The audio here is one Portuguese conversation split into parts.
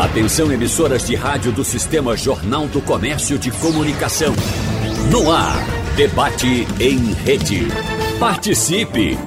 Atenção emissoras de rádio do Sistema Jornal do Comércio de Comunicação. No ar, debate em rede. Participe!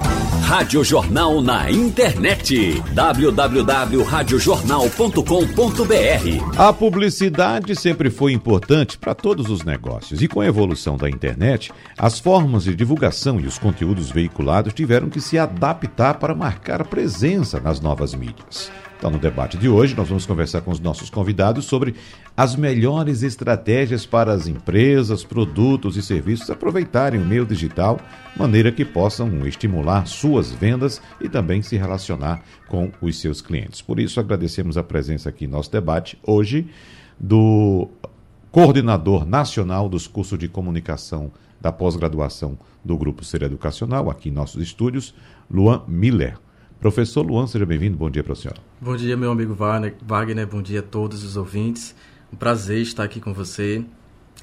Rádio Jornal na internet. www.radiojornal.com.br A publicidade sempre foi importante para todos os negócios e com a evolução da internet, as formas de divulgação e os conteúdos veiculados tiveram que se adaptar para marcar presença nas novas mídias. Então, no debate de hoje, nós vamos conversar com os nossos convidados sobre as melhores estratégias para as empresas, produtos e serviços aproveitarem o meio digital, maneira que possam estimular suas vendas e também se relacionar com os seus clientes. Por isso, agradecemos a presença aqui no nosso debate hoje do coordenador nacional dos cursos de comunicação da pós-graduação do Grupo Ser Educacional, aqui em nossos estúdios, Luan Miller. Professor Luan, seja bem-vindo. Bom dia para o senhor. Bom dia, meu amigo Wagner. Bom dia a todos os ouvintes. Um prazer estar aqui com você.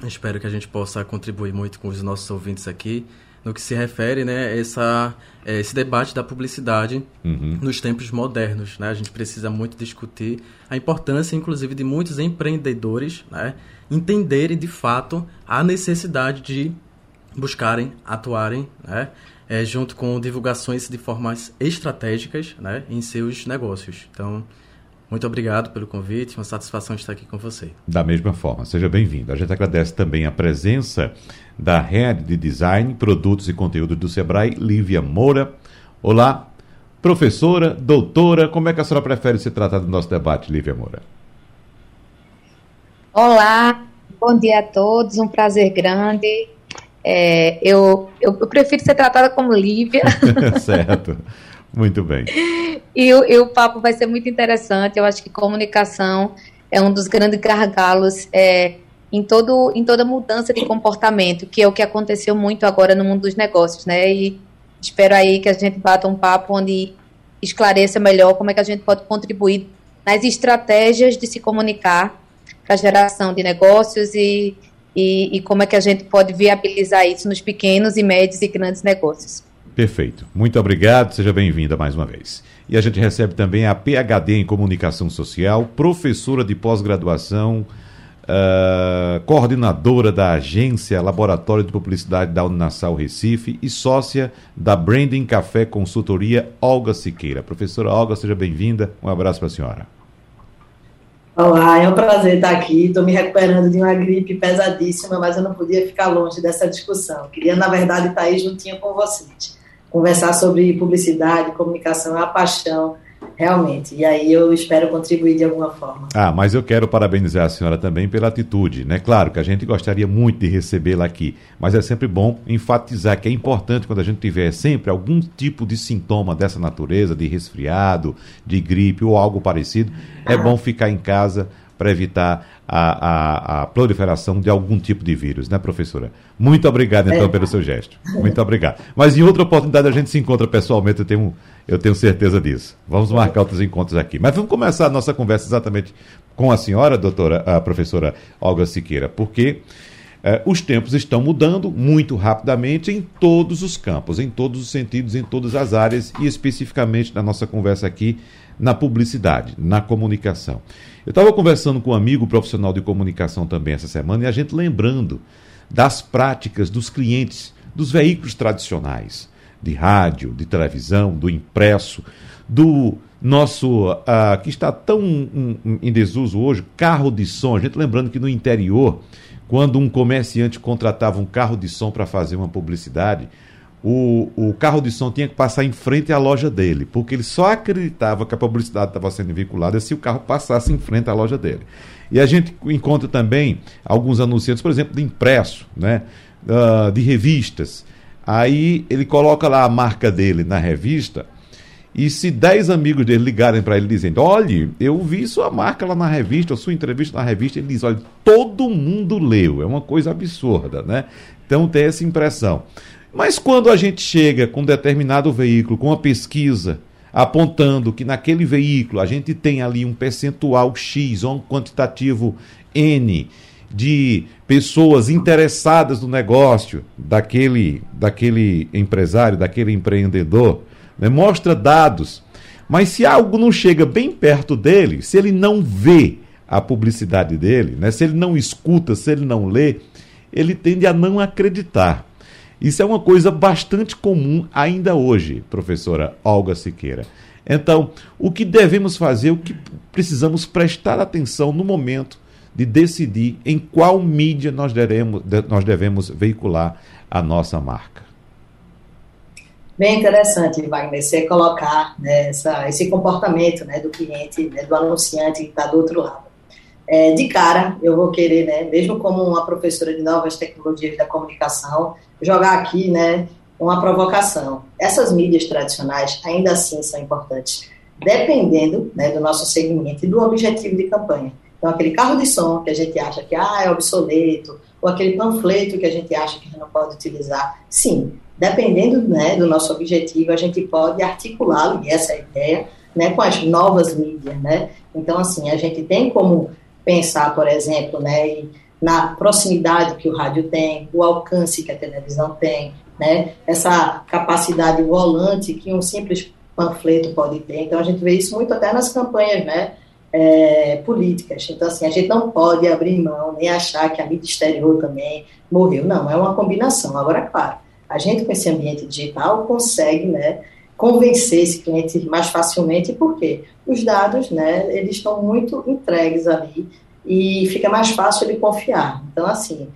Espero que a gente possa contribuir muito com os nossos ouvintes aqui no que se refere né, essa, é, esse debate da publicidade uhum. nos tempos modernos. Né? A gente precisa muito discutir a importância, inclusive, de muitos empreendedores né, entenderem de fato a necessidade de buscarem, atuarem né, é, junto com divulgações de formas estratégicas né, em seus negócios. Então, muito obrigado pelo convite, uma satisfação estar aqui com você. Da mesma forma, seja bem-vindo. A gente agradece também a presença da Head de Design, Produtos e Conteúdos do Sebrae, Lívia Moura. Olá, professora, doutora, como é que a senhora prefere ser tratada no nosso debate, Lívia Moura? Olá, bom dia a todos, um prazer grande é, eu, eu, eu, prefiro ser tratada como Lívia. certo. Muito bem. E, e, o papo vai ser muito interessante. Eu acho que comunicação é um dos grandes gargalos é, em, todo, em toda mudança de comportamento, que é o que aconteceu muito agora no mundo dos negócios, né? E espero aí que a gente bata um papo onde esclareça melhor como é que a gente pode contribuir nas estratégias de se comunicar para a geração de negócios e e, e como é que a gente pode viabilizar isso nos pequenos e médios e grandes negócios. Perfeito. Muito obrigado, seja bem-vinda mais uma vez. E a gente recebe também a PhD em Comunicação Social, professora de pós-graduação, uh, coordenadora da agência Laboratório de Publicidade da Uninassal Recife e sócia da Branding Café Consultoria Olga Siqueira. Professora Olga, seja bem-vinda. Um abraço para a senhora. Olá, é um prazer estar aqui. Estou me recuperando de uma gripe pesadíssima, mas eu não podia ficar longe dessa discussão. Queria, na verdade, estar aí juntinho com vocês. Conversar sobre publicidade, comunicação, a paixão Realmente. E aí eu espero contribuir de alguma forma. Ah, mas eu quero parabenizar a senhora também pela atitude, né? Claro que a gente gostaria muito de recebê-la aqui, mas é sempre bom enfatizar que é importante quando a gente tiver sempre algum tipo de sintoma dessa natureza, de resfriado, de gripe ou algo parecido, é bom ficar em casa para evitar a, a, a, proliferação de algum tipo de vírus, né, professora? Muito obrigado, então, é. pelo seu gesto. Muito obrigado. Mas em outra oportunidade a gente se encontra pessoalmente, eu tenho, eu tenho certeza disso. Vamos marcar outros encontros aqui. Mas vamos começar a nossa conversa exatamente com a senhora, doutora, a professora Olga Siqueira, porque eh, os tempos estão mudando muito rapidamente em todos os campos, em todos os sentidos, em todas as áreas e especificamente na nossa conversa aqui na publicidade, na comunicação. Eu estava conversando com um amigo profissional de comunicação também essa semana e a gente lembrando das práticas dos clientes dos veículos tradicionais, de rádio, de televisão, do impresso, do nosso, uh, que está tão um, um, em desuso hoje, carro de som. A gente lembrando que no interior, quando um comerciante contratava um carro de som para fazer uma publicidade, o, o carro de som tinha que passar em frente à loja dele, porque ele só acreditava que a publicidade estava sendo vinculada se o carro passasse em frente à loja dele. E a gente encontra também alguns anunciantes, por exemplo, de impresso, né? Uh, de revistas. Aí ele coloca lá a marca dele na revista. E se 10 amigos dele ligarem para ele dizendo: Olha, eu vi sua marca lá na revista, ou sua entrevista na revista, ele diz: Olha, todo mundo leu. É uma coisa absurda, né? Então tem essa impressão. Mas quando a gente chega com um determinado veículo, com uma pesquisa apontando que naquele veículo a gente tem ali um percentual X ou um quantitativo N de pessoas interessadas no negócio daquele, daquele empresário, daquele empreendedor, né? mostra dados, Mas se algo não chega bem perto dele, se ele não vê a publicidade dele, né? se ele não escuta, se ele não lê, ele tende a não acreditar. Isso é uma coisa bastante comum ainda hoje, professora Olga Siqueira. Então, o que devemos fazer, o que precisamos prestar atenção no momento de decidir em qual mídia nós, deremos, nós devemos veicular a nossa marca? Bem interessante, Wagner, você colocar né, essa, esse comportamento né, do cliente, né, do anunciante que está do outro lado. É, de cara, eu vou querer, né, mesmo como uma professora de novas tecnologias da comunicação, jogar aqui né, uma provocação. Essas mídias tradicionais ainda assim são importantes, dependendo né, do nosso segmento e do objetivo de campanha. Então, aquele carro de som que a gente acha que ah, é obsoleto, ou aquele panfleto que a gente acha que não pode utilizar, sim, dependendo né, do nosso objetivo, a gente pode articular essa ideia né, com as novas mídias. Né? Então, assim, a gente tem como pensar, por exemplo, né, na proximidade que o rádio tem, o alcance que a televisão tem, né? Essa capacidade volante que um simples panfleto pode ter. Então a gente vê isso muito até nas campanhas, né? É, políticas. Então, assim, a gente não pode abrir mão nem achar que a mídia exterior também morreu. Não, é uma combinação. Agora, claro, a gente com esse ambiente digital consegue, né, convencer esse cliente mais facilmente, porque os dados, né, eles estão muito entregues ali e fica mais fácil ele confiar. Então, assim,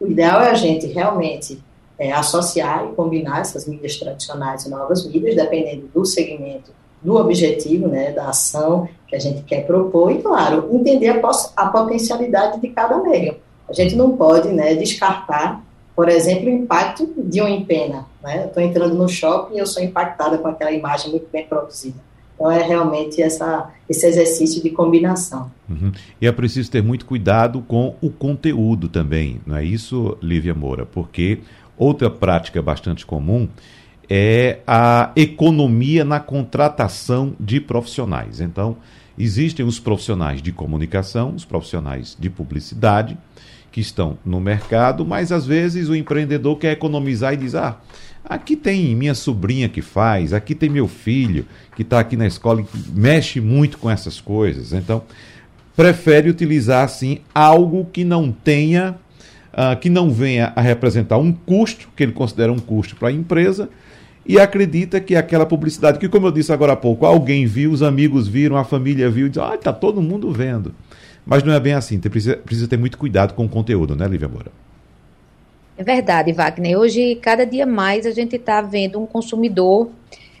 o ideal é a gente realmente é, associar e combinar essas mídias tradicionais e novas mídias, dependendo do segmento, do objetivo, né, da ação que a gente quer propor e, claro, entender a, a potencialidade de cada meio. A gente não pode né, descartar, por exemplo, o impacto de uma empena. Né? Estou entrando no shopping e eu sou impactada com aquela imagem muito bem produzida. Então é realmente essa, esse exercício de combinação. Uhum. E é preciso ter muito cuidado com o conteúdo também, não é isso, Lívia Moura? Porque Outra prática bastante comum é a economia na contratação de profissionais. Então, existem os profissionais de comunicação, os profissionais de publicidade, que estão no mercado, mas às vezes o empreendedor quer economizar e diz: ah, aqui tem minha sobrinha que faz, aqui tem meu filho que está aqui na escola e mexe muito com essas coisas. Então, prefere utilizar assim algo que não tenha uh, que não venha a representar um custo, que ele considera um custo para a empresa, e acredita que aquela publicidade, que como eu disse agora há pouco, alguém viu, os amigos viram, a família viu, e diz, ah, está todo mundo vendo. Mas não é bem assim, precisa, precisa ter muito cuidado com o conteúdo, né, Lívia Moura? É verdade, Wagner. Hoje, cada dia mais, a gente está vendo um consumidor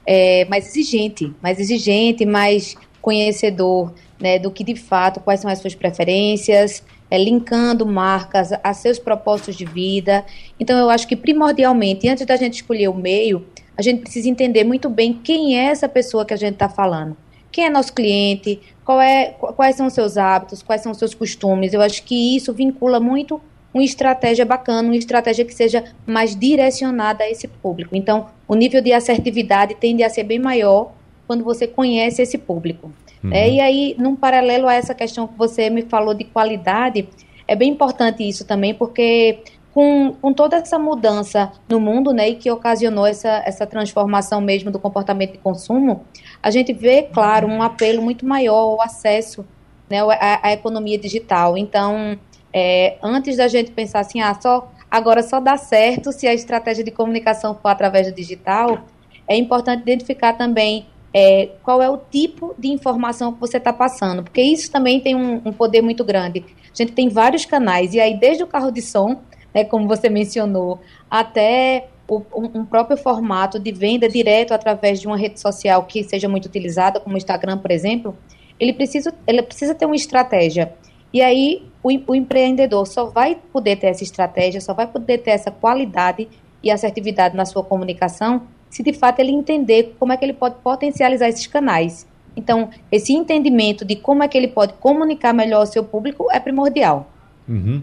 é, mais exigente, mais exigente, mais conhecedor né, do que de fato, quais são as suas preferências, é, linkando marcas a seus propósitos de vida. Então, eu acho que primordialmente, antes da gente escolher o meio, a gente precisa entender muito bem quem é essa pessoa que a gente está falando. Quem é nosso cliente, é, quais são os seus hábitos, quais são os seus costumes. Eu acho que isso vincula muito uma estratégia bacana, uma estratégia que seja mais direcionada a esse público. Então, o nível de assertividade tende a ser bem maior quando você conhece esse público. Uhum. É, e aí, num paralelo a essa questão que você me falou de qualidade, é bem importante isso também, porque com, com toda essa mudança no mundo, né, e que ocasionou essa, essa transformação mesmo do comportamento de consumo, a gente vê, claro, um apelo muito maior ao acesso né, à, à economia digital. Então, é, antes da gente pensar assim, ah, só, agora só dá certo se a estratégia de comunicação for através do digital, é importante identificar também é, qual é o tipo de informação que você está passando, porque isso também tem um, um, poder muito grande. A gente tem vários canais, e aí desde o carro de som, né, como você mencionou, até o, um, um, próprio formato de venda direto através de uma rede social que seja muito utilizada, como o Instagram, por exemplo, ele precisa, ele precisa ter uma estratégia. E aí o, o empreendedor só vai poder ter essa estratégia, só vai poder ter essa qualidade e assertividade na sua comunicação se de fato ele entender como é que ele pode potencializar esses canais. Então, esse entendimento de como é que ele pode comunicar melhor ao seu público é primordial. Uhum.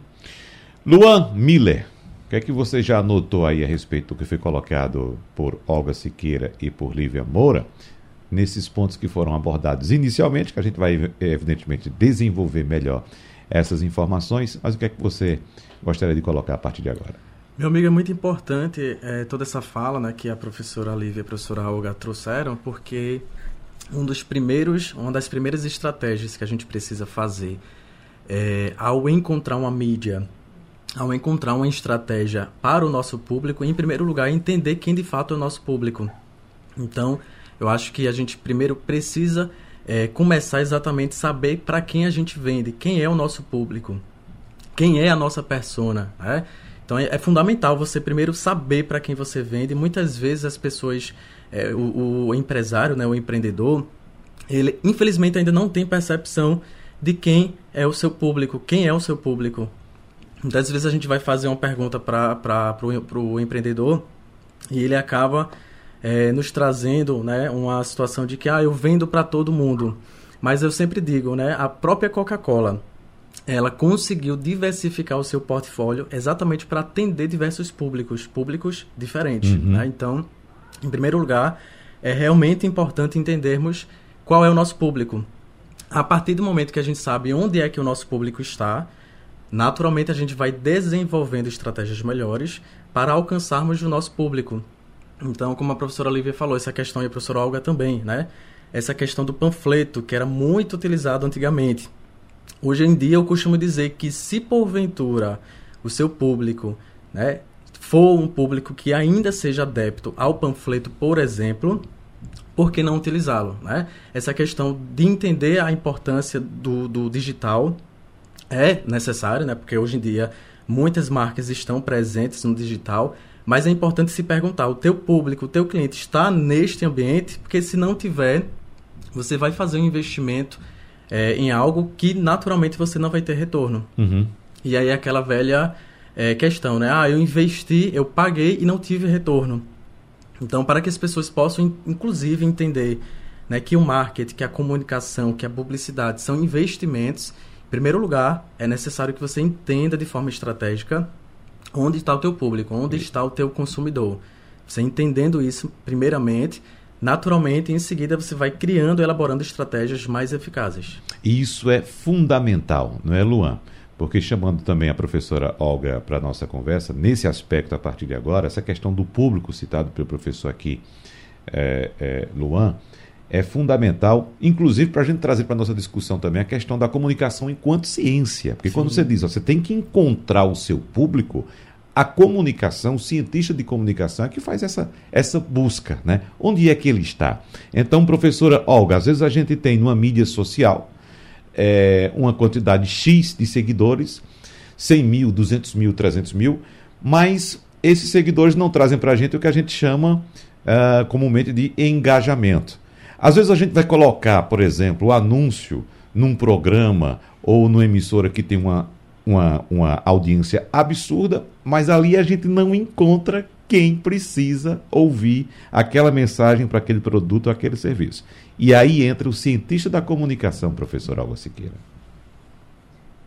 Luan Miller, o que é que você já anotou aí a respeito do que foi colocado por Olga Siqueira e por Lívia Moura, nesses pontos que foram abordados inicialmente, que a gente vai, evidentemente, desenvolver melhor essas informações, mas o que é que você gostaria de colocar a partir de agora? Meu amigo, é muito importante é, toda essa fala né, que a professora Lívia e a professora Olga trouxeram, porque um dos primeiros, uma das primeiras estratégias que a gente precisa fazer é, ao encontrar uma mídia, ao encontrar uma estratégia para o nosso público, em primeiro lugar, entender quem de fato é o nosso público. Então, eu acho que a gente primeiro precisa é, começar exatamente saber para quem a gente vende, quem é o nosso público, quem é a nossa persona. Né? Então é, é, fundamental você primeiro saber para quem você vende. Muitas vezes as pessoas, é, o, o, empresário, né, o empreendedor, ele infelizmente ainda não tem percepção de quem é o seu público, quem é o seu público. Muitas vezes a gente vai fazer uma pergunta para o empreendedor e ele acaba é, nos trazendo né, uma situação de que ah, eu vendo para todo mundo. Mas eu sempre digo, né, a própria Coca-Cola, ela conseguiu diversificar o seu portfólio exatamente para atender diversos públicos, públicos diferentes. Uhum. Né? Então, em primeiro lugar, é realmente importante entendermos qual é o nosso público. A partir do momento que a gente sabe onde é que o nosso público está, naturalmente a gente vai desenvolvendo estratégias melhores para alcançarmos o nosso público. Então, como a professora Lívia falou, essa questão e a professora Olga também, né? Essa questão do panfleto, que era muito utilizado antigamente. Hoje em dia, eu costumo dizer que se porventura o seu público, né, for um público que ainda seja adepto ao panfleto, por exemplo, por que não utilizá-lo, né? Essa questão de entender a importância do, do digital é necessária, né? Porque hoje em dia muitas marcas estão presentes no digital mas é importante se perguntar: o teu público, o teu cliente está neste ambiente? Porque se não tiver, você vai fazer um investimento é, em algo que naturalmente você não vai ter retorno. Uhum. E aí aquela velha é, questão, né? Ah, eu investi, eu paguei e não tive retorno. Então, para que as pessoas possam, inclusive, entender né, que o marketing, que a comunicação, que a publicidade são investimentos, em primeiro lugar, é necessário que você entenda de forma estratégica onde está o teu público, onde está o teu consumidor. Você entendendo isso, primeiramente, naturalmente, em seguida você vai criando, elaborando estratégias mais eficazes. Isso é fundamental, não é, Luan? Porque chamando também a professora Olga para a nossa conversa, nesse aspecto a partir de agora, essa questão do público citado pelo professor aqui, é, é, Luan, é fundamental, inclusive para a gente trazer para a nossa discussão também a questão da comunicação enquanto ciência. Porque Sim. quando você diz, ó, você tem que encontrar o seu público, a comunicação, o cientista de comunicação é que faz essa, essa busca, né? Onde é que ele está? Então, professora Olga, às vezes a gente tem numa mídia social é, uma quantidade X de seguidores, 100 mil, 200 mil, 300 mil, mas esses seguidores não trazem para a gente o que a gente chama uh, comumente de engajamento. Às vezes a gente vai colocar, por exemplo, o anúncio num programa ou numa emissora que tem uma, uma, uma audiência absurda, mas ali a gente não encontra quem precisa ouvir aquela mensagem para aquele produto ou aquele serviço. E aí entra o cientista da comunicação, professor Alva Siqueira.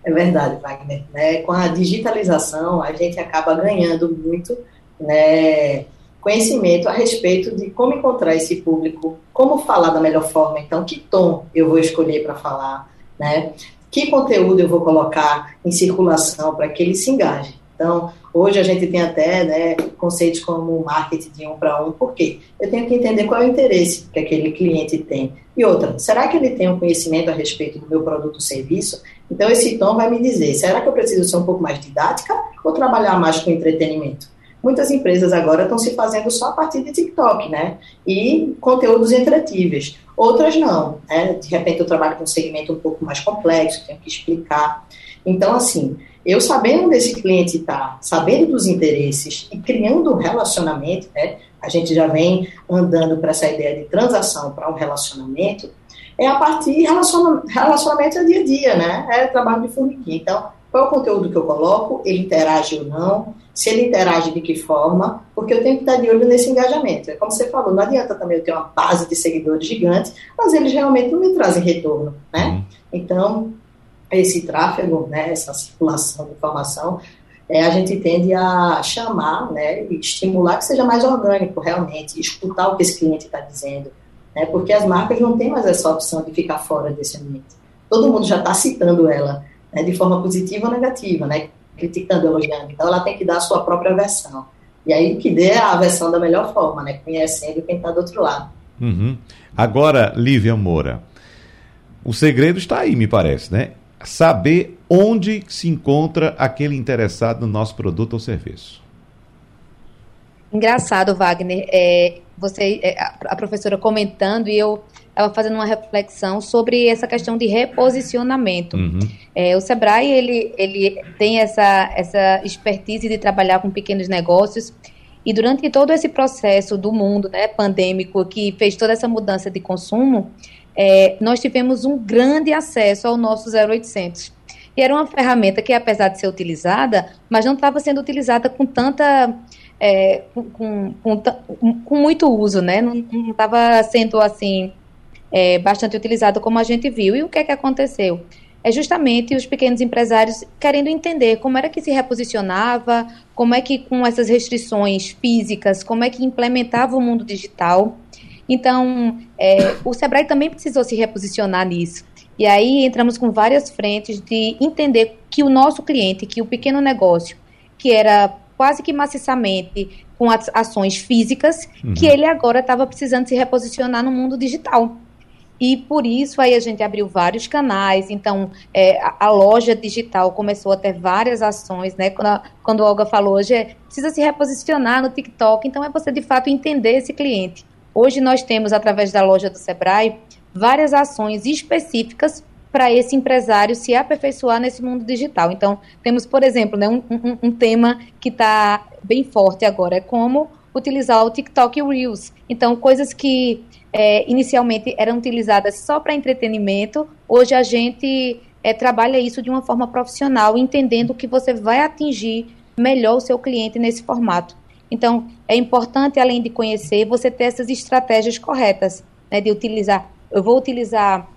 É verdade, Wagner. Né? Com a digitalização, a gente acaba ganhando muito né, conhecimento a respeito de como encontrar esse público, como falar da melhor forma, então, que tom eu vou escolher para falar, né? Que conteúdo eu vou colocar em circulação para que ele se engaje. Então, hoje a gente tem até né, conceitos como marketing de um para um, por quê? Eu tenho que entender qual é o interesse que aquele cliente tem. E outra, será que ele tem um conhecimento a respeito do meu produto ou serviço? Então, esse tom vai me dizer, será que eu preciso ser um pouco mais didática ou trabalhar mais com entretenimento? Muitas empresas agora estão se fazendo só a partir de TikTok, né? E conteúdos entretíveis. Outras não, né? De repente eu trabalho com um segmento um pouco mais complexo, tenho que explicar. Então, assim, eu sabendo onde esse cliente está, sabendo dos interesses e criando um relacionamento, né? A gente já vem andando para essa ideia de transação para um relacionamento, é a partir relacionamento, relacionamento dia a dia, né? É trabalho de formiguinha. Então, qual é o conteúdo que eu coloco? Ele interage ou não? Se ele interage de que forma, porque eu tenho que estar de olho nesse engajamento. É como você falou, não adianta também eu ter uma base de seguidores gigantes, mas eles realmente não me trazem retorno, né? Uhum. Então, esse tráfego, né, essa circulação de informação, é, a gente tende a chamar, né, e estimular que seja mais orgânico, realmente, escutar o que esse cliente está dizendo, né, porque as marcas não têm mais essa opção de ficar fora desse ambiente. Todo mundo já está citando ela, né, de forma positiva ou negativa, né, criticando, elogiando. Então, ela tem que dar a sua própria versão. E aí que dê a versão da melhor forma, né? Conhecendo quem está do outro lado. Uhum. Agora, Lívia Moura, o segredo está aí, me parece, né? Saber onde se encontra aquele interessado no nosso produto ou serviço. Engraçado, Wagner, é, você, é, a professora comentando e eu estava fazendo uma reflexão sobre essa questão de reposicionamento. Uhum. É, o Sebrae ele, ele tem essa, essa expertise de trabalhar com pequenos negócios e durante todo esse processo do mundo né, pandêmico que fez toda essa mudança de consumo, é, nós tivemos um grande acesso ao nosso 0800. E era uma ferramenta que, apesar de ser utilizada, mas não estava sendo utilizada com tanta é, com, com, com, muito uso, né? Não estava sendo assim é, bastante utilizado como a gente viu. E o que é que aconteceu? É justamente os pequenos empresários querendo entender como era que se reposicionava, como é que com essas restrições físicas, como é que implementava o mundo digital. Então, é, o Sebrae também precisou se reposicionar nisso. E aí entramos com várias frentes de entender que o nosso cliente, que o pequeno negócio, que era quase que maciçamente com ações físicas, uhum. que ele agora estava precisando se reposicionar no mundo digital. E por isso aí a gente abriu vários canais, então é, a, loja digital começou a ter várias ações, né? Quando a, quando Olga falou hoje, é, precisa se reposicionar no TikTok, então é você de fato entender esse cliente. Hoje nós temos, através da loja do Sebrae, várias ações específicas para esse empresário se aperfeiçoar nesse mundo digital. Então, temos, por exemplo, né, um, um, um tema que está bem forte agora, é como utilizar o TikTok Reels. Então, coisas que é, inicialmente eram utilizadas só para entretenimento, hoje a gente é, trabalha isso de uma forma profissional, entendendo que você vai atingir melhor o seu cliente nesse formato. Então, é importante, além de conhecer, você ter essas estratégias corretas, né, de utilizar. Eu vou utilizar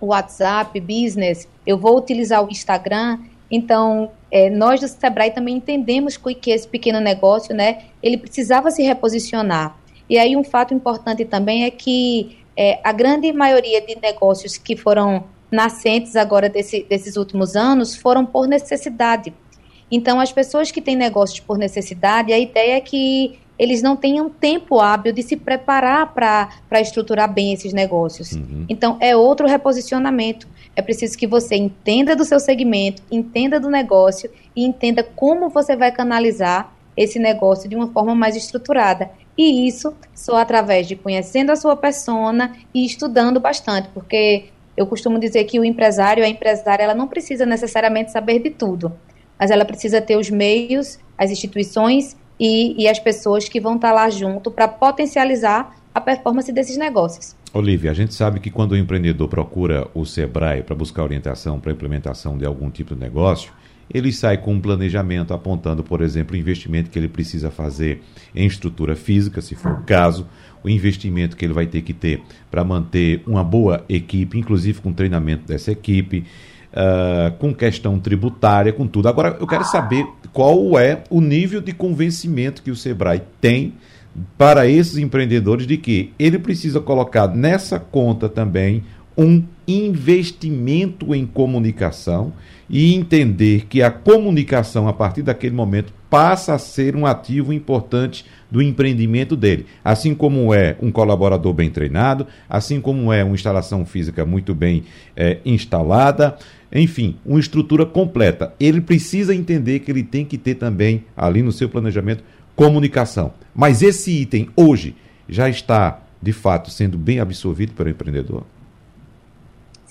o WhatsApp Business, eu vou utilizar o Instagram. Então, é, nós do Sebrae também entendemos que esse pequeno negócio, né, ele precisava se reposicionar. E aí um fato importante também é que é, a grande maioria de negócios que foram nascentes agora desse, desses últimos anos foram por necessidade. Então, as pessoas que têm negócios por necessidade, a ideia é que eles não tenham tempo hábil de se preparar para estruturar bem esses negócios. Uhum. Então, é outro reposicionamento. É preciso que você entenda do seu segmento, entenda do negócio e entenda como você vai canalizar esse negócio de uma forma mais estruturada. E isso só através de conhecendo a sua persona e estudando bastante, porque eu costumo dizer que o empresário, a empresária, ela não precisa necessariamente saber de tudo, mas ela precisa ter os meios, as instituições e, e as pessoas que vão estar lá junto para potencializar a performance desses negócios. Olivia, a gente sabe que quando o empreendedor procura o Sebrae para buscar orientação para a implementação de algum tipo de negócio, ele sai com um planejamento apontando, por exemplo, o investimento que ele precisa fazer em estrutura física, se for o caso, o investimento que ele vai ter que ter para manter uma boa equipe, inclusive com treinamento dessa equipe, uh, com questão tributária, com tudo. Agora, eu quero saber qual é o nível de convencimento que o Sebrae tem para esses empreendedores de que ele precisa colocar nessa conta também um investimento em comunicação e entender que a comunicação, a partir daquele momento, passa a ser um ativo importante do empreendimento dele. Assim como é um colaborador bem treinado, assim como é uma instalação física muito bem é, instalada, enfim, uma estrutura completa. Ele precisa entender que ele tem que ter também, ali no seu planejamento, comunicação. Mas esse item, hoje, já está, de fato, sendo bem absorvido pelo empreendedor?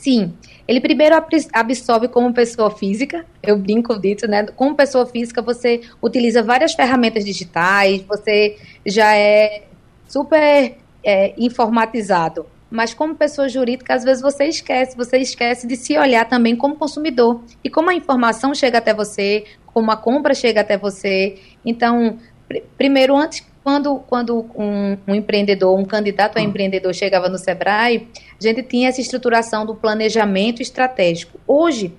Sim, ele primeiro absorve como pessoa física, eu brinco dito, né? Como pessoa física, você utiliza várias ferramentas digitais, você já é super é, informatizado. Mas como pessoa jurídica, às vezes você esquece, você esquece de se olhar também como consumidor. E como a informação chega até você, como a compra chega até você. Então, pr primeiro, antes quando, quando um, um, empreendedor, um candidato a empreendedor chegava no Sebrae, a gente tinha essa estruturação do planejamento estratégico. Hoje,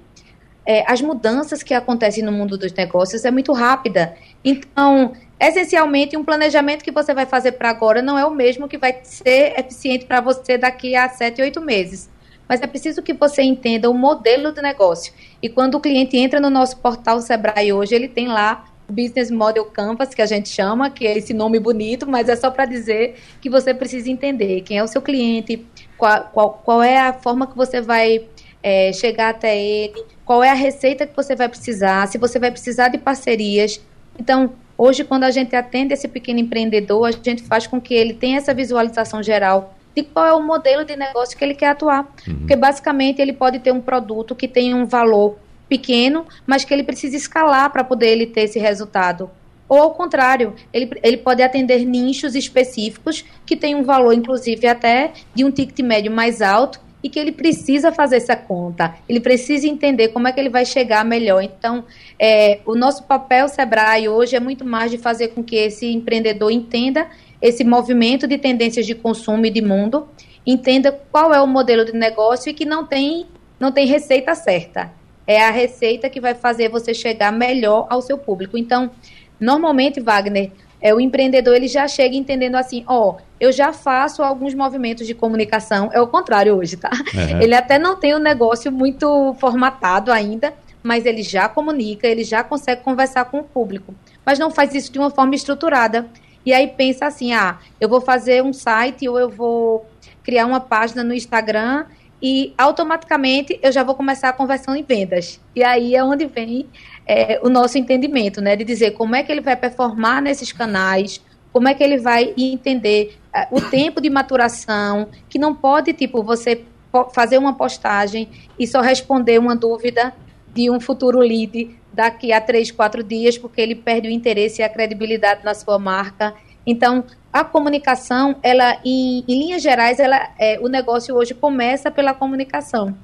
é, as mudanças que acontecem no mundo dos negócios é muito rápida. Então, essencialmente, um planejamento que você vai fazer para agora não é o mesmo que vai ser eficiente para você daqui a sete, oito meses. Mas é preciso que você entenda o modelo de negócio. E quando o cliente entra no nosso portal Sebrae hoje, ele tem lá Business Model Canvas, que a gente chama, que é esse nome bonito, mas é só para dizer que você precisa entender quem é o seu cliente, qual, qual, qual é a forma que você vai é, chegar até ele, qual é a receita que você vai precisar, se você vai precisar de parcerias. Então, hoje, quando a gente atende esse pequeno empreendedor, a gente faz com que ele tenha essa visualização geral de qual é o modelo de negócio que ele quer atuar. Uhum. Porque, basicamente, ele pode ter um produto que tem um valor pequeno, mas que ele precisa escalar para poder ele ter esse resultado. Ou ao contrário, ele, ele pode atender nichos específicos que têm um valor, inclusive, até de um ticket médio mais alto e que ele precisa fazer essa conta, ele precisa entender como é que ele vai chegar melhor. Então, é, o nosso papel Sebrae hoje é muito mais de fazer com que esse empreendedor entenda esse movimento de tendências de consumo e de mundo, entenda qual é o modelo de negócio e que não tem, não tem receita certa. É a receita que vai fazer você chegar melhor ao seu público. Então, normalmente, Wagner, é, o empreendedor ele já chega entendendo assim, ó, eu já faço alguns movimentos de comunicação, é o contrário hoje, tá? Uhum. Ele até não tem o um negócio muito formatado ainda, mas ele já comunica, ele já consegue conversar com o público, mas não faz isso de uma forma estruturada. E aí pensa assim, ah, eu vou fazer um site ou eu vou criar uma página no Instagram e automaticamente eu já vou começar a conversão em vendas. E aí é onde vem é, o nosso entendimento, né? De dizer como é que ele vai performar nesses canais, como é que ele vai entender é, o tempo de maturação, que não pode, tipo, você fazer uma postagem e só responder uma dúvida de um futuro lead daqui a três, quatro dias, porque ele perde o interesse e a credibilidade na sua marca. Então, a comunicação, ela, em, em linhas gerais, ela, é, o negócio hoje começa pela comunicação.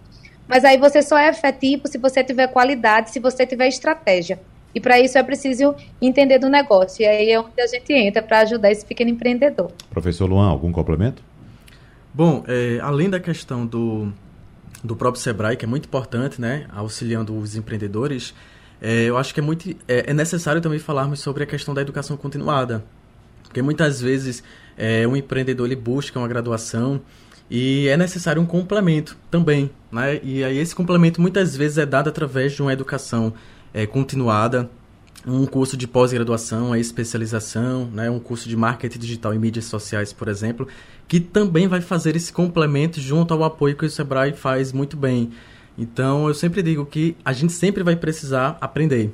Mas aí você só é efetivo se você tiver qualidade, se você tiver estratégia. E para isso é preciso entender do negócio. E aí é onde a gente entra para ajudar esse pequeno empreendedor. Professor Luan, algum complemento? Bom, é, além da questão do, do próprio Sebrae, que é muito importante, né, auxiliando os empreendedores, é, eu acho que é, muito, é, é, necessário também falarmos sobre a questão da educação continuada. Porque muitas vezes é, um empreendedor ele busca uma graduação e é necessário um complemento também, né? E aí esse complemento muitas vezes é dado através de uma educação é, continuada, um curso de pós-graduação, a especialização, né? um curso de marketing digital e mídias sociais, por exemplo, que também vai fazer esse complemento junto ao apoio que o Sebrae faz muito bem. Então, eu sempre digo que a gente sempre vai precisar aprender.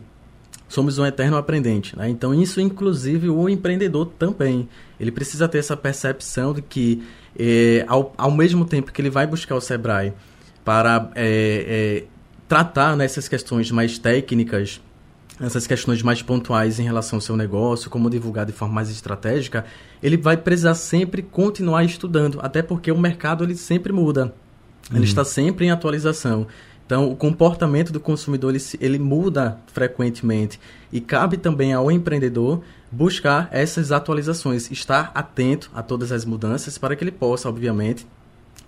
Somos um eterno aprendente, né? Então, isso, inclusive, o empreendedor também. Ele precisa ter essa percepção de que é, ao, ao mesmo tempo que ele vai buscar o Sebrae para é, é, tratar nessas questões mais técnicas, essas questões mais pontuais em relação ao seu negócio, como divulgar de forma mais estratégica, ele vai precisar sempre continuar estudando, até porque o mercado ele sempre muda, ele uhum. está sempre em atualização. Então, o comportamento do consumidor ele, ele muda frequentemente e cabe também ao empreendedor buscar essas atualizações, estar atento a todas as mudanças para que ele possa, obviamente,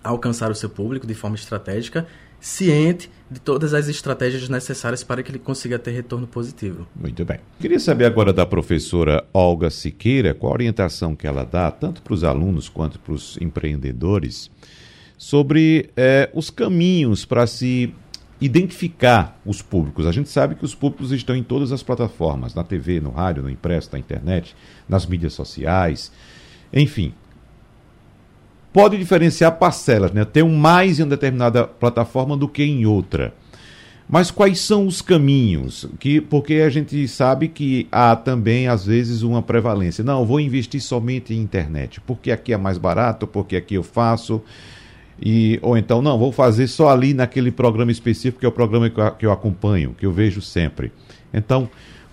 alcançar o seu público de forma estratégica, ciente de todas as estratégias necessárias para que ele consiga ter retorno positivo. Muito bem. Queria saber agora da professora Olga Siqueira qual a orientação que ela dá, tanto para os alunos quanto para os empreendedores, sobre eh, os caminhos para se identificar os públicos. A gente sabe que os públicos estão em todas as plataformas, na TV, no rádio, no impresso, na internet, nas mídias sociais, enfim. Pode diferenciar parcelas, né? Ter um mais em uma determinada plataforma do que em outra. Mas quais são os caminhos? Que, porque a gente sabe que há também, às vezes, uma prevalência. Não, vou investir somente em internet, porque aqui é mais barato, porque aqui eu faço. E, ou então, não, vou fazer só ali naquele programa específico, que é o programa que eu, que eu acompanho, que eu vejo sempre. Então,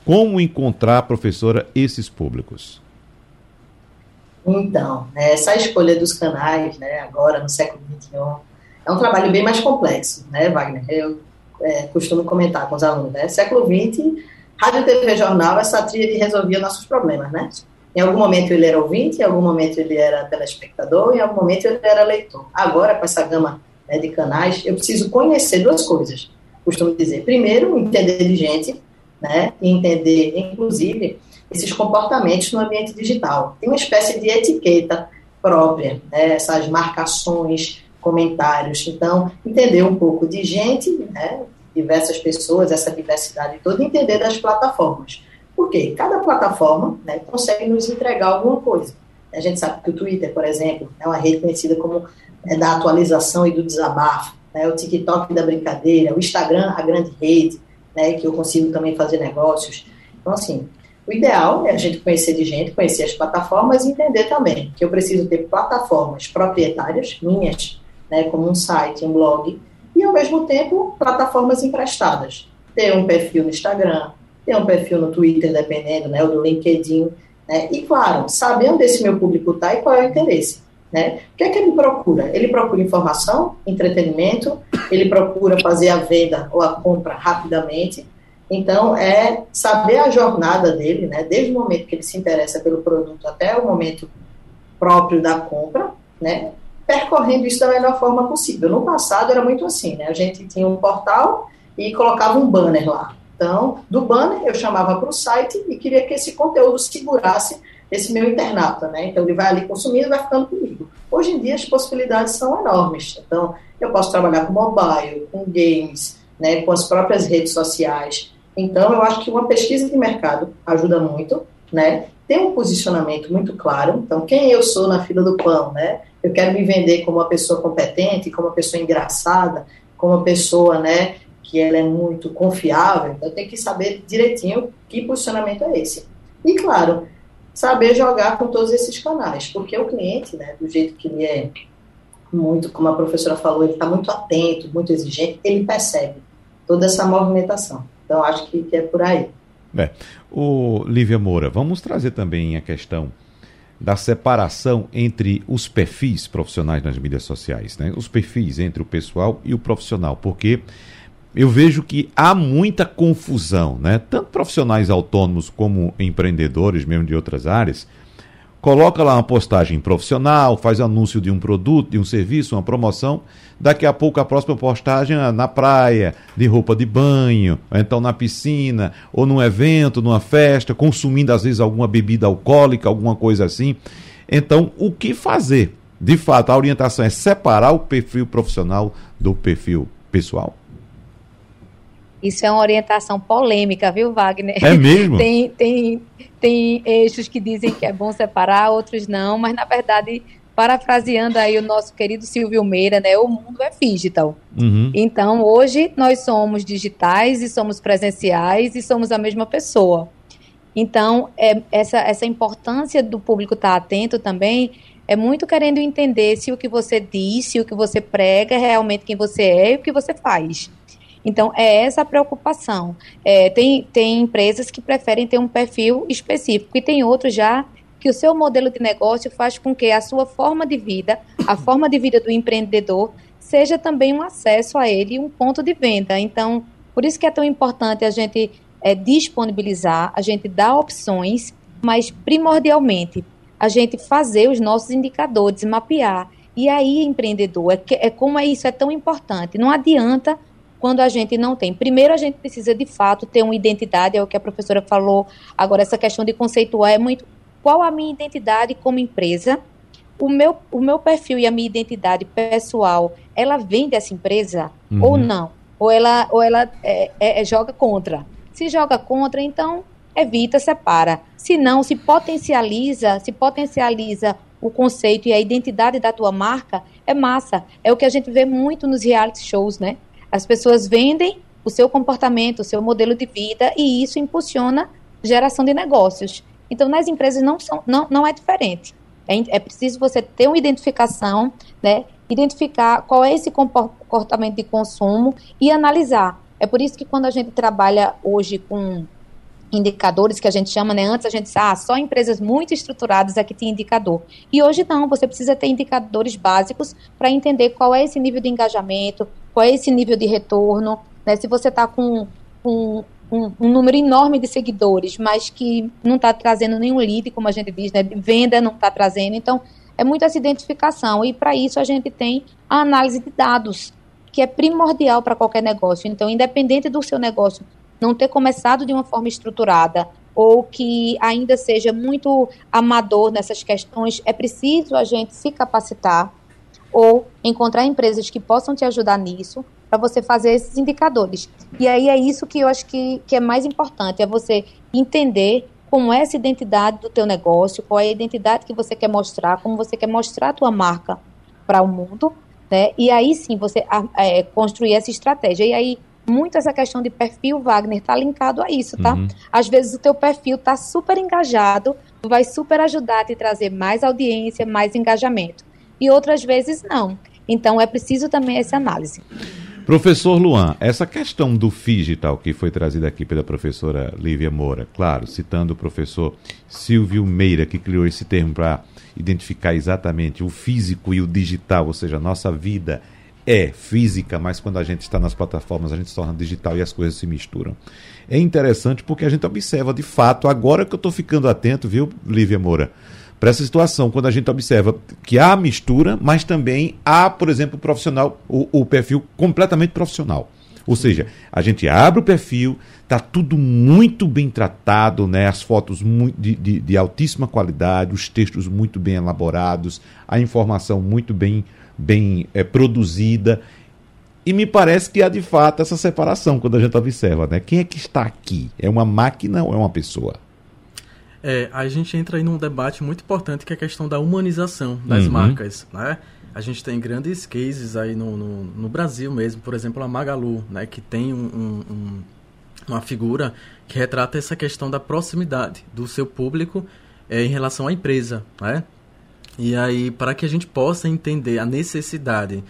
como encontrar, professora, esses públicos? Então, né, essa escolha dos canais, né, agora no século XXI, é um trabalho bem mais complexo, né, Wagner? Eu é, costumo comentar com os alunos, né? Século XX, rádio, TV, jornal, essa tríade resolvia nossos problemas, né? Em algum momento ele era ouvinte, em algum momento ele era telespectador, em algum momento ele era leitor. Agora, com essa gama né, de canais, eu preciso conhecer duas coisas. Costumo dizer, primeiro, entender de gente, né, e entender, inclusive, esses comportamentos no ambiente digital. Tem uma espécie de etiqueta própria, né, essas marcações, comentários. Então, entender um pouco de gente, né, diversas pessoas, essa diversidade toda, entender das plataformas Porque cada plataforma né, consegue nos entregar alguma coisa. A gente sabe que o Twitter, por exemplo, é uma rede conhecida como é, da atualização e do desabafo, né, o TikTok da brincadeira, o Instagram, a grande rede, né, que eu consigo também fazer negócios. Então, assim, o ideal é a gente conhecer de gente, conhecer as plataformas e entender também que eu preciso ter plataformas proprietárias, minhas, né, como um site, um blog, e ao mesmo tempo plataformas emprestadas. Ter um perfil no Instagram, ter um perfil no Twitter, dependendo, né, ou do LinkedIn, né, e claro, saber onde esse meu público está e qual é o interesse. Né? O que é que ele procura? Ele procura informação, entretenimento, ele procura fazer a venda ou a compra rapidamente. Então, é saber a jornada dele, né? desde o momento que ele se interessa pelo produto até o momento próprio da compra, né? percorrendo isso da melhor forma possível. No passado era muito assim, né? a gente tinha um portal e colocava um banner lá. Então, do banner eu chamava para o site e queria que esse conteúdo segurasse esse meu internauta, né? Então ele vai ali consumindo e vai ficando comigo. Hoje em dia as possibilidades são enormes. Então eu posso trabalhar com mobile, com games, né, com as próprias redes sociais. Então eu acho que uma pesquisa de mercado ajuda muito, né? Ter um posicionamento muito claro. Então quem eu sou na fila do pão, né? Eu quero me vender como uma pessoa competente, como uma pessoa engraçada, como uma pessoa, né, que ela é muito confiável. Então tenho que saber direitinho que posicionamento é esse. E claro, saber jogar com todos esses canais, porque o cliente, né, do jeito que ele é muito, como a professora falou, ele está muito atento, muito exigente, ele percebe toda essa movimentação. Então, acho que, que é por aí. É. O Lívia Moura, vamos trazer também a questão da separação entre os perfis profissionais nas mídias sociais, né? Os perfis entre o pessoal e o profissional, porque eu vejo que há muita confusão, né? Tanto profissionais autônomos como empreendedores, mesmo de outras áreas, coloca lá uma postagem profissional, faz anúncio de um produto, de um serviço, uma promoção, daqui a pouco a próxima postagem é na praia, de roupa de banho, ou então na piscina, ou num evento, numa festa, consumindo às vezes alguma bebida alcoólica, alguma coisa assim. Então, o que fazer? De fato, a orientação é separar o perfil profissional do perfil pessoal? Isso é uma orientação polêmica, viu, Wagner? É mesmo? tem, tem, tem eixos que dizem que é bom separar, outros não, mas na verdade, parafraseando aí o nosso querido Silvio Meira, né? O mundo é digital. Uhum. Então, hoje nós somos digitais e somos presenciais e somos a mesma pessoa. Então, é, essa, essa importância do público estar atento também é muito querendo entender se o que você diz, se o que você prega é realmente quem você é e o que você faz. Então, é essa a preocupação. É, tem, tem empresas que preferem ter um perfil específico e tem outros já que o seu modelo de negócio faz com que a sua forma de vida, a forma de vida do empreendedor, seja também um acesso a ele, um ponto de venda. Então, por isso que é tão importante a gente é, disponibilizar, a gente dar opções, mas primordialmente a gente fazer os nossos indicadores, mapear. E aí, empreendedor, é, que, é como é isso é tão importante. Não adianta quando a gente não tem. Primeiro, a gente precisa de fato ter uma identidade, é o que a professora falou. Agora, essa questão de conceituar é muito. Qual a minha identidade como empresa? O meu, o meu perfil e a minha identidade pessoal, ela vem dessa empresa uhum. ou não? Ou ela, ou ela é, é, é, joga contra? Se joga contra, então evita, separa. Se não, se potencializa, se potencializa o conceito e a identidade da tua marca, é massa. É o que a gente vê muito nos reality shows, né? As pessoas vendem o seu comportamento, o seu modelo de vida e isso impulsiona geração de negócios. Então, nas empresas não, são, não, não é diferente. É, é preciso você ter uma identificação, né, identificar qual é esse comportamento de consumo e analisar. É por isso que quando a gente trabalha hoje com indicadores que a gente chama, né? Antes a gente ah, só empresas muito estruturadas é que tem indicador. E hoje não, você precisa ter indicadores básicos para entender qual é esse nível de engajamento, qual é esse nível de retorno, né? Se você está com, com um, um, número enorme de seguidores, mas que não está trazendo nenhum lead, como a gente diz, né? Venda não está trazendo. Então, é muito essa identificação. E para isso a gente tem a análise de dados, que é primordial para qualquer negócio. Então, independente do seu negócio não ter começado de uma forma estruturada ou que ainda seja muito amador nessas questões, é preciso a gente se capacitar ou encontrar empresas que possam te ajudar nisso, para você fazer esses indicadores. E aí é isso que eu acho que, que é mais importante, é você entender como é essa identidade do teu negócio, qual é a identidade que você quer mostrar, como você quer mostrar a tua marca para o mundo, né? E aí sim você é, construir essa estratégia. E aí muito essa questão de perfil Wagner está linkado a isso, tá? Uhum. Às vezes o teu perfil está super engajado, vai super ajudar a te trazer mais audiência, mais engajamento. E outras vezes não. Então é preciso também essa análise. Professor Luan, essa questão do digital que foi trazida aqui pela professora Lívia Moura, claro, citando o professor Silvio Meira, que criou esse termo para identificar exatamente o físico e o digital, ou seja, a nossa vida é física, mas quando a gente está nas plataformas a gente se torna digital e as coisas se misturam. É interessante porque a gente observa de fato, agora que eu estou ficando atento, viu, Lívia Moura, para essa situação, quando a gente observa que há mistura, mas também há, por exemplo, o profissional, o, o perfil completamente profissional. Ou seja, a gente abre o perfil, está tudo muito bem tratado, né? as fotos muito de, de, de, altíssima qualidade, os textos muito bem elaborados, a informação muito bem bem é, produzida. E me parece que há de fato essa separação quando a gente observa, né? Quem é que está aqui? É uma máquina ou é uma pessoa? É, a gente entra aí num debate muito importante que é a questão da humanização das uhum. marcas, né? A gente tem grandes cases aí no, no, no, Brasil mesmo, por exemplo, a Magalu, né? Que tem um, um, uma figura que retrata essa questão da proximidade do seu público é, em relação à empresa, né? E aí, para que a gente possa entender a necessidade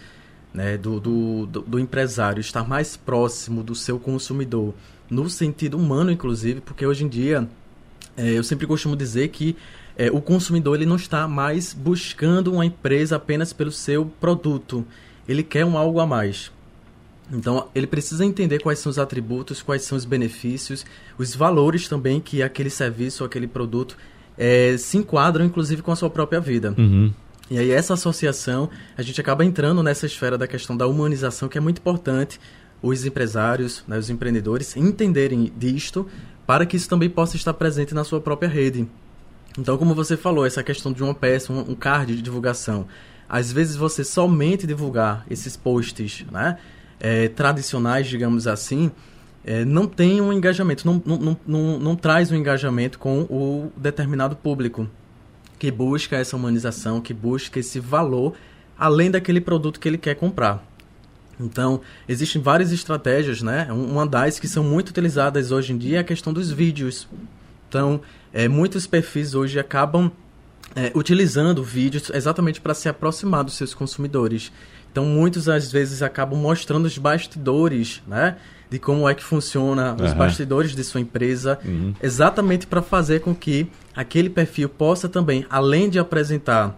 né, do, do, do, empresário estar mais próximo do seu consumidor, no sentido humano, inclusive, porque hoje em dia é, eu sempre costumo dizer que é, o consumidor ele não está mais buscando uma empresa apenas pelo seu produto, ele quer um algo a mais. Então, ele precisa entender quais são os atributos, quais são os benefícios, os valores também que aquele serviço ou aquele produto é, se enquadram, inclusive, com a sua própria vida. Uhum. E aí, essa associação, a gente acaba entrando nessa esfera da questão da humanização, que é muito importante os empresários, né, os empreendedores, entenderem disto, para que isso também possa estar presente na sua própria rede. Então, como você falou, essa questão de uma peça, um, card de divulgação. Às vezes, você somente divulgar esses posts né, é, tradicionais, digamos assim, é, não tem um engajamento, não, não, não, não, traz um engajamento com o determinado público que busca essa humanização, que busca esse valor além daquele produto que ele quer comprar. Então, existem várias estratégias, né? Uma das que são muito utilizadas hoje em dia é a questão dos vídeos. Então, é, muitos perfis hoje acabam é, utilizando vídeos exatamente para se aproximar dos seus consumidores. Então, muitos às vezes acabam mostrando os bastidores, né? de como é que funciona os bastidores de sua empresa, uhum. exatamente para fazer com que aquele perfil possa também, além de apresentar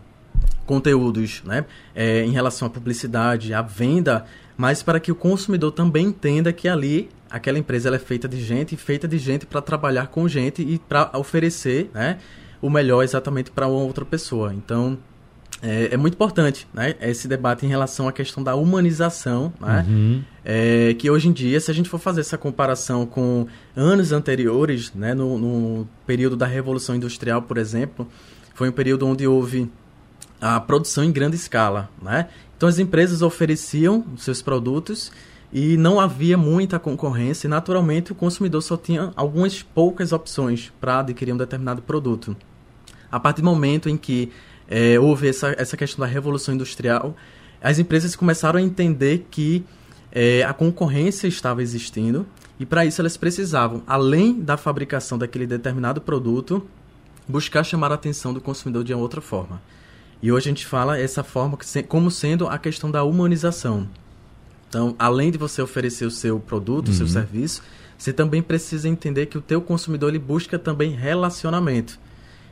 conteúdos né, é, em relação à publicidade, à venda, mas para que o consumidor também entenda que ali aquela empresa é feita de gente, feita de gente para trabalhar com gente e para oferecer né, o melhor exatamente para outra pessoa. Então, é, é, muito importante né, esse debate em relação à questão da humanização, né, uhum. é, que hoje em dia, se a gente for fazer essa comparação com anos anteriores, né, no, no, período da Revolução Industrial, por exemplo, foi um período onde houve a produção em grande escala. Né? Então as empresas ofereciam seus produtos e não havia muita concorrência e naturalmente o consumidor só tinha algumas poucas opções para adquirir um determinado produto. A partir do momento em que é, houve essa, essa questão da revolução industrial, as empresas começaram a entender que é, a concorrência estava existindo e para isso elas precisavam, além da fabricação daquele determinado produto, buscar chamar a atenção do consumidor de outra forma. E hoje a gente fala essa forma como sendo a questão da humanização. Então, além de você oferecer o seu produto, uhum. o seu uhum. serviço, você também precisa entender que o teu consumidor ele busca também relacionamento.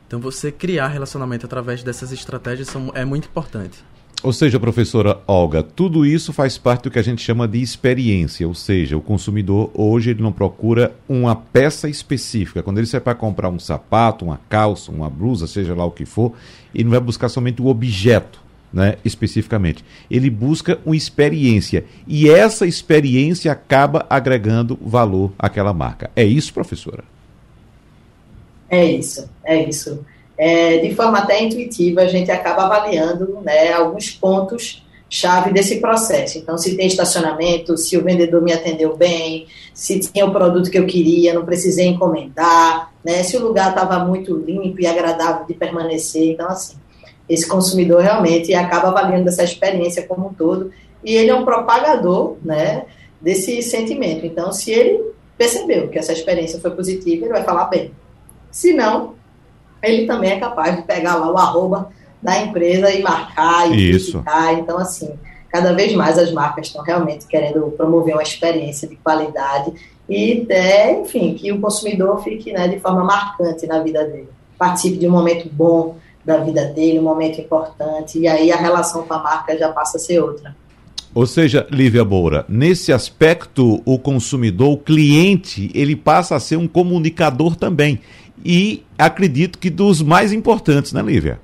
Então, você criar relacionamento através dessas estratégias são, é muito importante. Ou seja, professora Olga, tudo isso faz parte do que a gente chama de experiência, ou seja, o consumidor hoje ele não procura uma peça específica. Quando ele sai para comprar um sapato, uma calça, uma blusa, seja lá o que for, ele não vai buscar somente o objeto, né, especificamente. Ele busca uma experiência e essa experiência acaba agregando valor àquela marca. É isso, professora? É isso, é isso. É, de forma até intuitiva, a gente acaba avaliando né, alguns pontos chave desse processo. Então, se tem estacionamento, se o vendedor me atendeu bem, se tinha o produto que eu queria, não precisei encomendar, né? Se o lugar estava muito limpo e agradável de permanecer. Então, assim, esse consumidor realmente acaba avaliando essa experiência como um todo e ele é um propagador, né, desse sentimento. Então, se ele percebeu que essa experiência foi positiva, ele vai falar bem. Se não, ele também é capaz de pegar lá o arroba da empresa e marcar e Isso. Então, assim, cada vez mais as marcas estão realmente querendo promover uma experiência de qualidade e até, enfim, que o consumidor fique né, de forma marcante na vida dele. Participe de um momento bom da vida dele, um momento importante, e aí a relação com a marca já passa a ser outra. Ou seja, Lívia Moura, nesse aspecto, o consumidor, o cliente, ele passa a ser um comunicador também. E acredito que dos mais importantes, né, Lívia?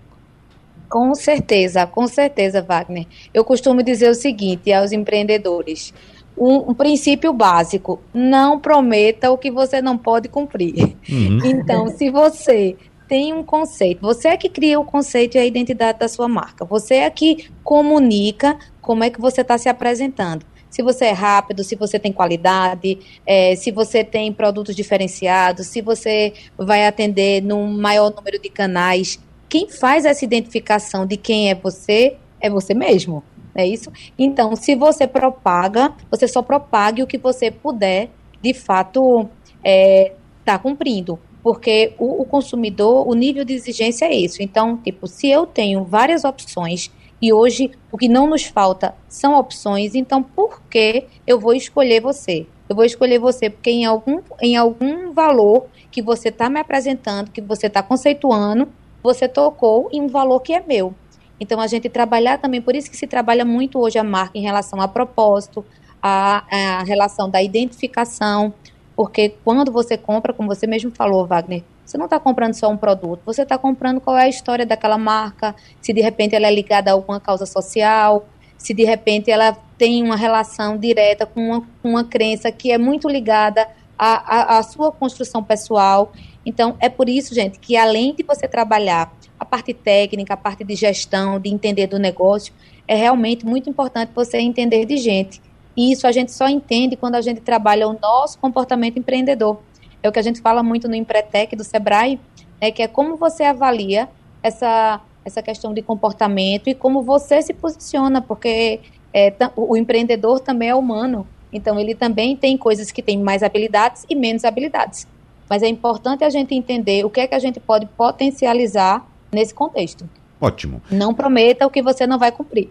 Com certeza, com certeza, Wagner. Eu costumo dizer o seguinte aos empreendedores: um, um, princípio básico: não prometa o que você não pode cumprir. Uhum. Então, se você tem um conceito, você é que cria o conceito e a identidade da sua marca, você é que comunica como é que você está se apresentando. Se você é rápido, se você tem qualidade, é, se você tem produtos diferenciados, se você vai atender num maior número de canais quem faz essa identificação de quem é você é você mesmo. É isso? Então, se você propaga, você só propague o que você puder, de fato, é, tá cumprindo. Porque o, o consumidor, o nível de exigência é isso. Então, tipo, se eu tenho várias opções e hoje o que não nos falta são opções, então por que eu vou escolher você? Eu vou escolher você porque em algum, em algum valor que você está me apresentando, que você está conceituando, você tocou em um valor que é meu. Então, a gente trabalhar também, por isso que se trabalha muito hoje a marca em relação a propósito, a, a relação da identificação, porque quando você compra, como você mesmo falou, Wagner, você não está comprando só um produto, você está comprando qual é a história daquela marca, se de repente ela é ligada a alguma causa social, se de repente ela tem uma relação direta com uma, uma crença que é muito ligada à, à, à sua construção pessoal. Então, é por isso, gente, que além de você trabalhar a parte técnica, a parte de gestão, de entender do negócio, é realmente muito importante você entender de gente. E isso a gente só entende quando a gente trabalha o nosso comportamento empreendedor. É o que a gente fala muito no Empretec do Sebrae, né, que é como você avalia essa, essa questão de comportamento e como você se posiciona, porque é, o empreendedor também é humano. Então, ele também tem coisas que têm mais habilidades e menos habilidades. Mas é importante a gente entender o que é que a gente pode potencializar nesse contexto. Ótimo. Não prometa o que você não vai cumprir.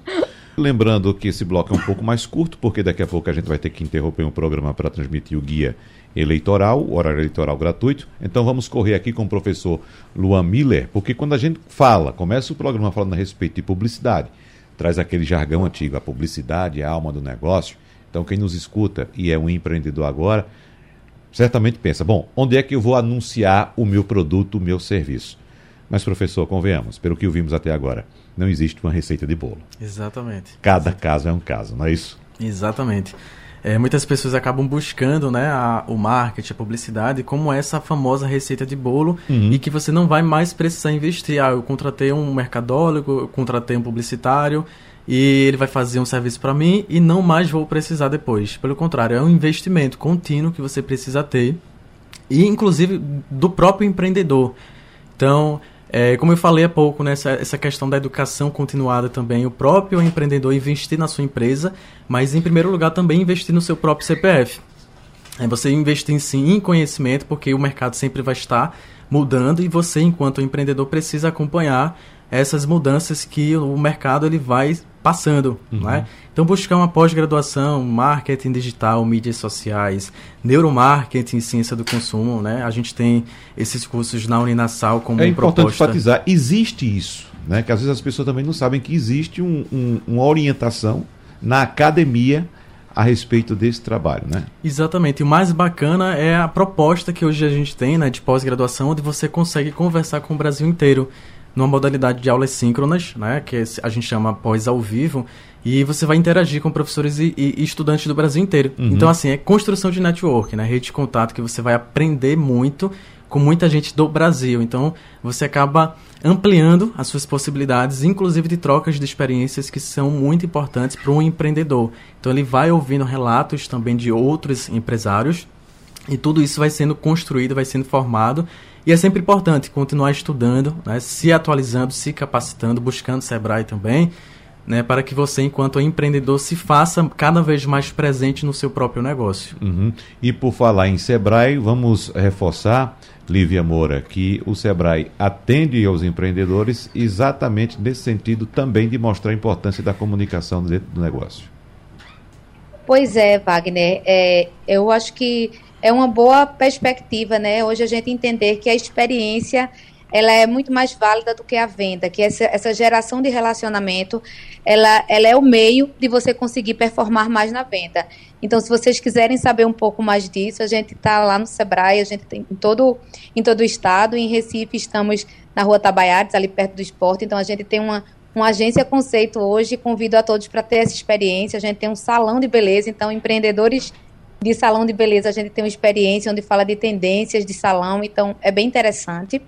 Lembrando que esse bloco é um pouco mais curto, porque daqui a pouco a gente vai ter que interromper um programa para transmitir o guia eleitoral, horário eleitoral gratuito. Então vamos correr aqui com o professor Luan Miller, porque quando a gente fala, começa o programa falando a respeito de publicidade, traz aquele jargão antigo, a publicidade é a alma do negócio. Então quem nos escuta e é um empreendedor agora, certamente pensa: bom, onde é que eu vou anunciar o meu produto, o meu serviço? Mas, professor, convenhamos, pelo que ouvimos até agora, não existe uma receita de bolo. Exatamente. Cada Exatamente. caso é um caso, não é isso? Exatamente. É, muitas pessoas acabam buscando né, a, o marketing, a publicidade, como essa famosa receita de bolo uhum. e que você não vai mais precisar investir. Ah, eu contratei um mercadólogo, eu contratei um publicitário e ele vai fazer um serviço para mim e não mais vou precisar depois. Pelo contrário, é um investimento contínuo que você precisa ter e inclusive do próprio empreendedor. Então, é, como eu falei há pouco, né, essa, essa questão da educação continuada também, o próprio empreendedor investir na sua empresa, mas em primeiro lugar também investir no seu próprio CPF. É você investir sim em conhecimento, porque o mercado sempre vai estar mudando e você, enquanto empreendedor, precisa acompanhar essas mudanças que o mercado ele vai passando, uhum. né? Então buscar uma pós-graduação, marketing digital, mídias sociais, neuromarketing, ciência do consumo, né? A gente tem esses cursos na Uninasal como É importante proposta. enfatizar, existe isso, né? Que às vezes as pessoas também não sabem que existe um, um, uma orientação na academia a respeito desse trabalho, né? Exatamente. E o mais bacana é a proposta que hoje a gente tem, né, de pós-graduação, onde você consegue conversar com o Brasil inteiro numa modalidade de aulas síncronas, né, que a gente chama pós ao vivo, e você vai interagir com professores e, e estudantes do Brasil inteiro. Uhum. Então, assim, é construção de network, né, rede de contato, que você vai aprender muito com muita gente do Brasil. Então, você acaba ampliando as suas possibilidades, inclusive de trocas de experiências que são muito importantes para um empreendedor. Então, ele vai ouvindo relatos também de outros empresários e tudo isso vai sendo construído, vai sendo formado. E é sempre importante continuar estudando, né, se atualizando, se capacitando, buscando Sebrae também, né, para que você, enquanto empreendedor, se faça cada vez mais presente no seu próprio negócio. Uhum. E por falar em Sebrae, vamos reforçar, Lívia Moura, que o Sebrae atende aos empreendedores exatamente nesse sentido também de mostrar a importância da comunicação dentro do negócio. Pois é, Wagner. É, eu acho que é uma boa perspectiva, né? Hoje a gente entender que a experiência ela é muito mais válida do que a venda, que essa, essa geração de relacionamento, ela, ela é o meio de você conseguir performar mais na venda. Então, se vocês quiserem saber um pouco mais disso, a gente está lá no Sebrae, a gente tem em todo, em todo o estado, em Recife estamos na Rua Tabaiares, ali perto do esporte, então a gente tem uma, uma agência conceito hoje, convido a todos para ter essa experiência, a gente tem um salão de beleza, então empreendedores de salão de beleza, a gente tem uma experiência onde fala de tendências de salão, então é bem interessante.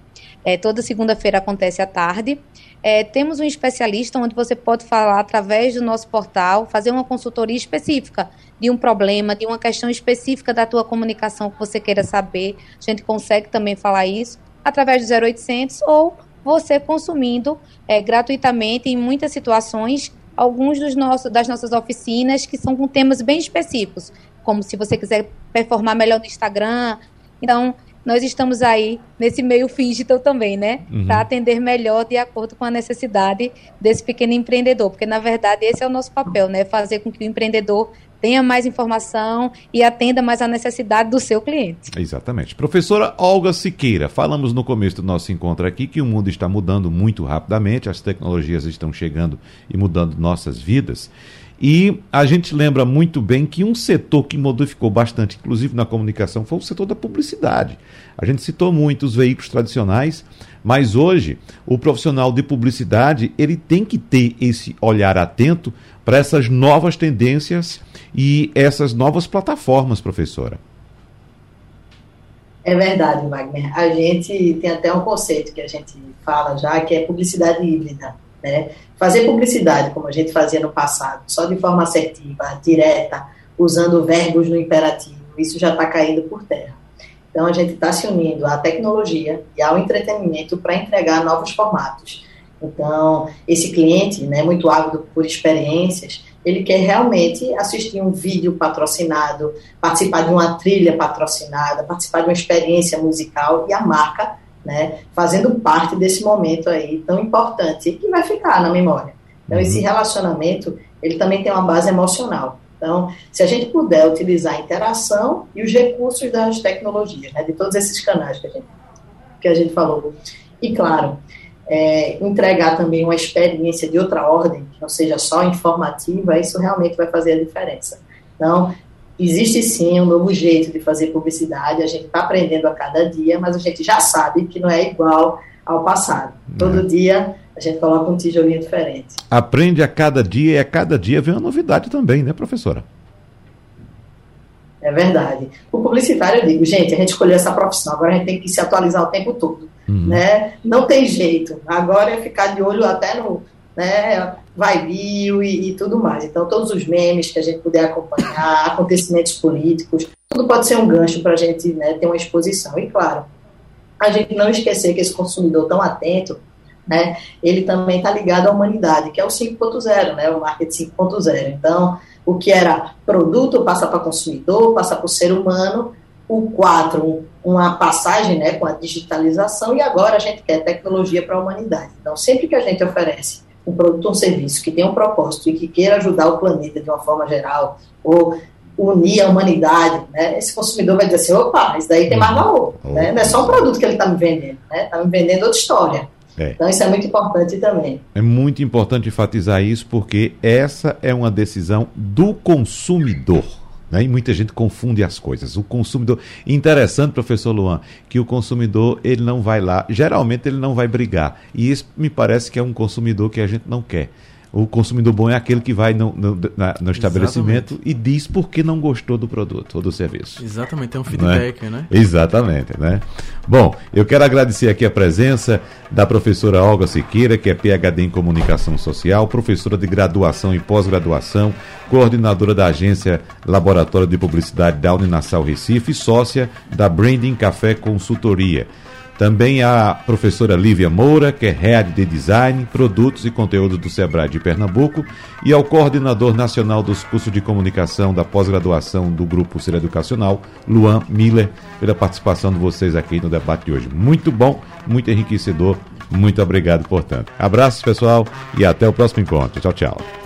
É, toda segunda-feira acontece à tarde. É, temos um especialista onde você pode falar através do nosso portal, fazer uma consultoria específica de um problema, de uma questão específica da tua comunicação que você queira saber. A gente consegue também falar isso através do 0800 ou você consumindo é, gratuitamente em muitas situações alguns dos nossos, das nossas oficinas que são com temas bem específicos como se você quiser performar melhor no Instagram. Então, nós estamos aí nesse meio digital também, né? Uhum. Para atender melhor de acordo com a necessidade desse pequeno empreendedor. Porque, na verdade, esse é o nosso papel, né? Fazer com que o empreendedor tenha mais informação e atenda mais a necessidade do seu cliente. Exatamente. Professora Olga Siqueira, falamos no começo do nosso encontro aqui que o mundo está mudando muito rapidamente, as tecnologias estão chegando e mudando nossas vidas. E a gente lembra muito bem que um setor que modificou bastante, inclusive na comunicação, foi o setor da publicidade. A gente citou muito os veículos tradicionais, mas hoje o profissional de publicidade ele tem que ter esse olhar atento para essas novas tendências e essas novas plataformas, professora. É verdade, Wagner. A gente tem até um conceito que a gente fala já, que é publicidade híbrida. Né? Fazer publicidade, como a gente fazia no passado, só de forma assertiva, direta, usando verbos no imperativo, isso já está caindo por terra. Então, a gente está se unindo à tecnologia e ao entretenimento para entregar novos formatos. Então, esse cliente, né, muito ávido por experiências, ele quer realmente assistir um vídeo patrocinado, participar de uma trilha patrocinada, participar de uma experiência musical e a marca né, fazendo parte desse momento aí tão importante que vai ficar na memória. Então, uhum. esse relacionamento, ele também tem uma base emocional. Então, se a gente puder utilizar a interação e os recursos das tecnologias, né, de todos esses canais que a gente, que a gente falou, e claro, é, entregar também uma experiência de outra ordem, que não seja só informativa, isso realmente vai fazer a diferença. Então, Existe sim um novo jeito de fazer publicidade, a gente está aprendendo a cada dia, mas a gente já sabe que não é igual ao passado. Todo é. dia a gente coloca um tijolinho diferente. Aprende a cada dia e a cada dia vem uma novidade também, né, professora? É verdade. O publicitário, eu digo, gente, a gente escolheu essa profissão, agora a gente tem que se atualizar o tempo todo. Uhum. Né? Não tem jeito. Agora é ficar de olho até no, né, vai bio e, e, tudo mais. Então, todos os memes que a gente puder acompanhar, acontecimentos políticos, tudo pode ser um gancho para a gente né, ter uma exposição. E, claro, a gente não esquecer que esse consumidor tão atento, né, ele também está ligado à humanidade, que é o 5.0, né, o marketing 5.0. Então, o que era produto passa para consumidor, passa para o ser humano, o 4, uma passagem né, com a digitalização, e agora a gente quer tecnologia para a humanidade. Então, sempre que a gente oferece um produto ou um serviço que tenha um propósito e que queira ajudar o planeta de uma forma geral, ou unir a humanidade, né, esse consumidor vai dizer assim, opa, isso daí tem mais valor, né? não é só um produto que ele está me vendendo, está né? Tá me vendendo outra história. É. Então isso é muito importante também. É muito importante enfatizar isso porque essa é uma decisão do consumidor. Né? E muita gente confunde as coisas. O consumidor. Interessante, professor Luan, que o consumidor ele não vai lá, geralmente ele não vai brigar. E isso me parece que é um consumidor que a gente não quer. O consumidor bom é aquele que vai no, no, na, no estabelecimento Exatamente. e diz por que não gostou do produto ou do serviço. Exatamente, tem um feedback, né? né? Exatamente, né? Bom, eu quero agradecer aqui a presença da professora Olga Siqueira, que é PhD em Comunicação Social, professora de graduação e pós-graduação, coordenadora da agência Laboratório de Publicidade da Uninasal Recife e sócia da Branding Café Consultoria. Também a professora Lívia Moura, que é Head de Design, Produtos e Conteúdo do Sebrae de Pernambuco, e ao coordenador nacional dos cursos de comunicação da pós-graduação do Grupo Ser Educacional, Luan Miller, pela participação de vocês aqui no debate de hoje. Muito bom, muito enriquecedor. Muito obrigado, portanto. Abraços, pessoal, e até o próximo encontro. Tchau, tchau.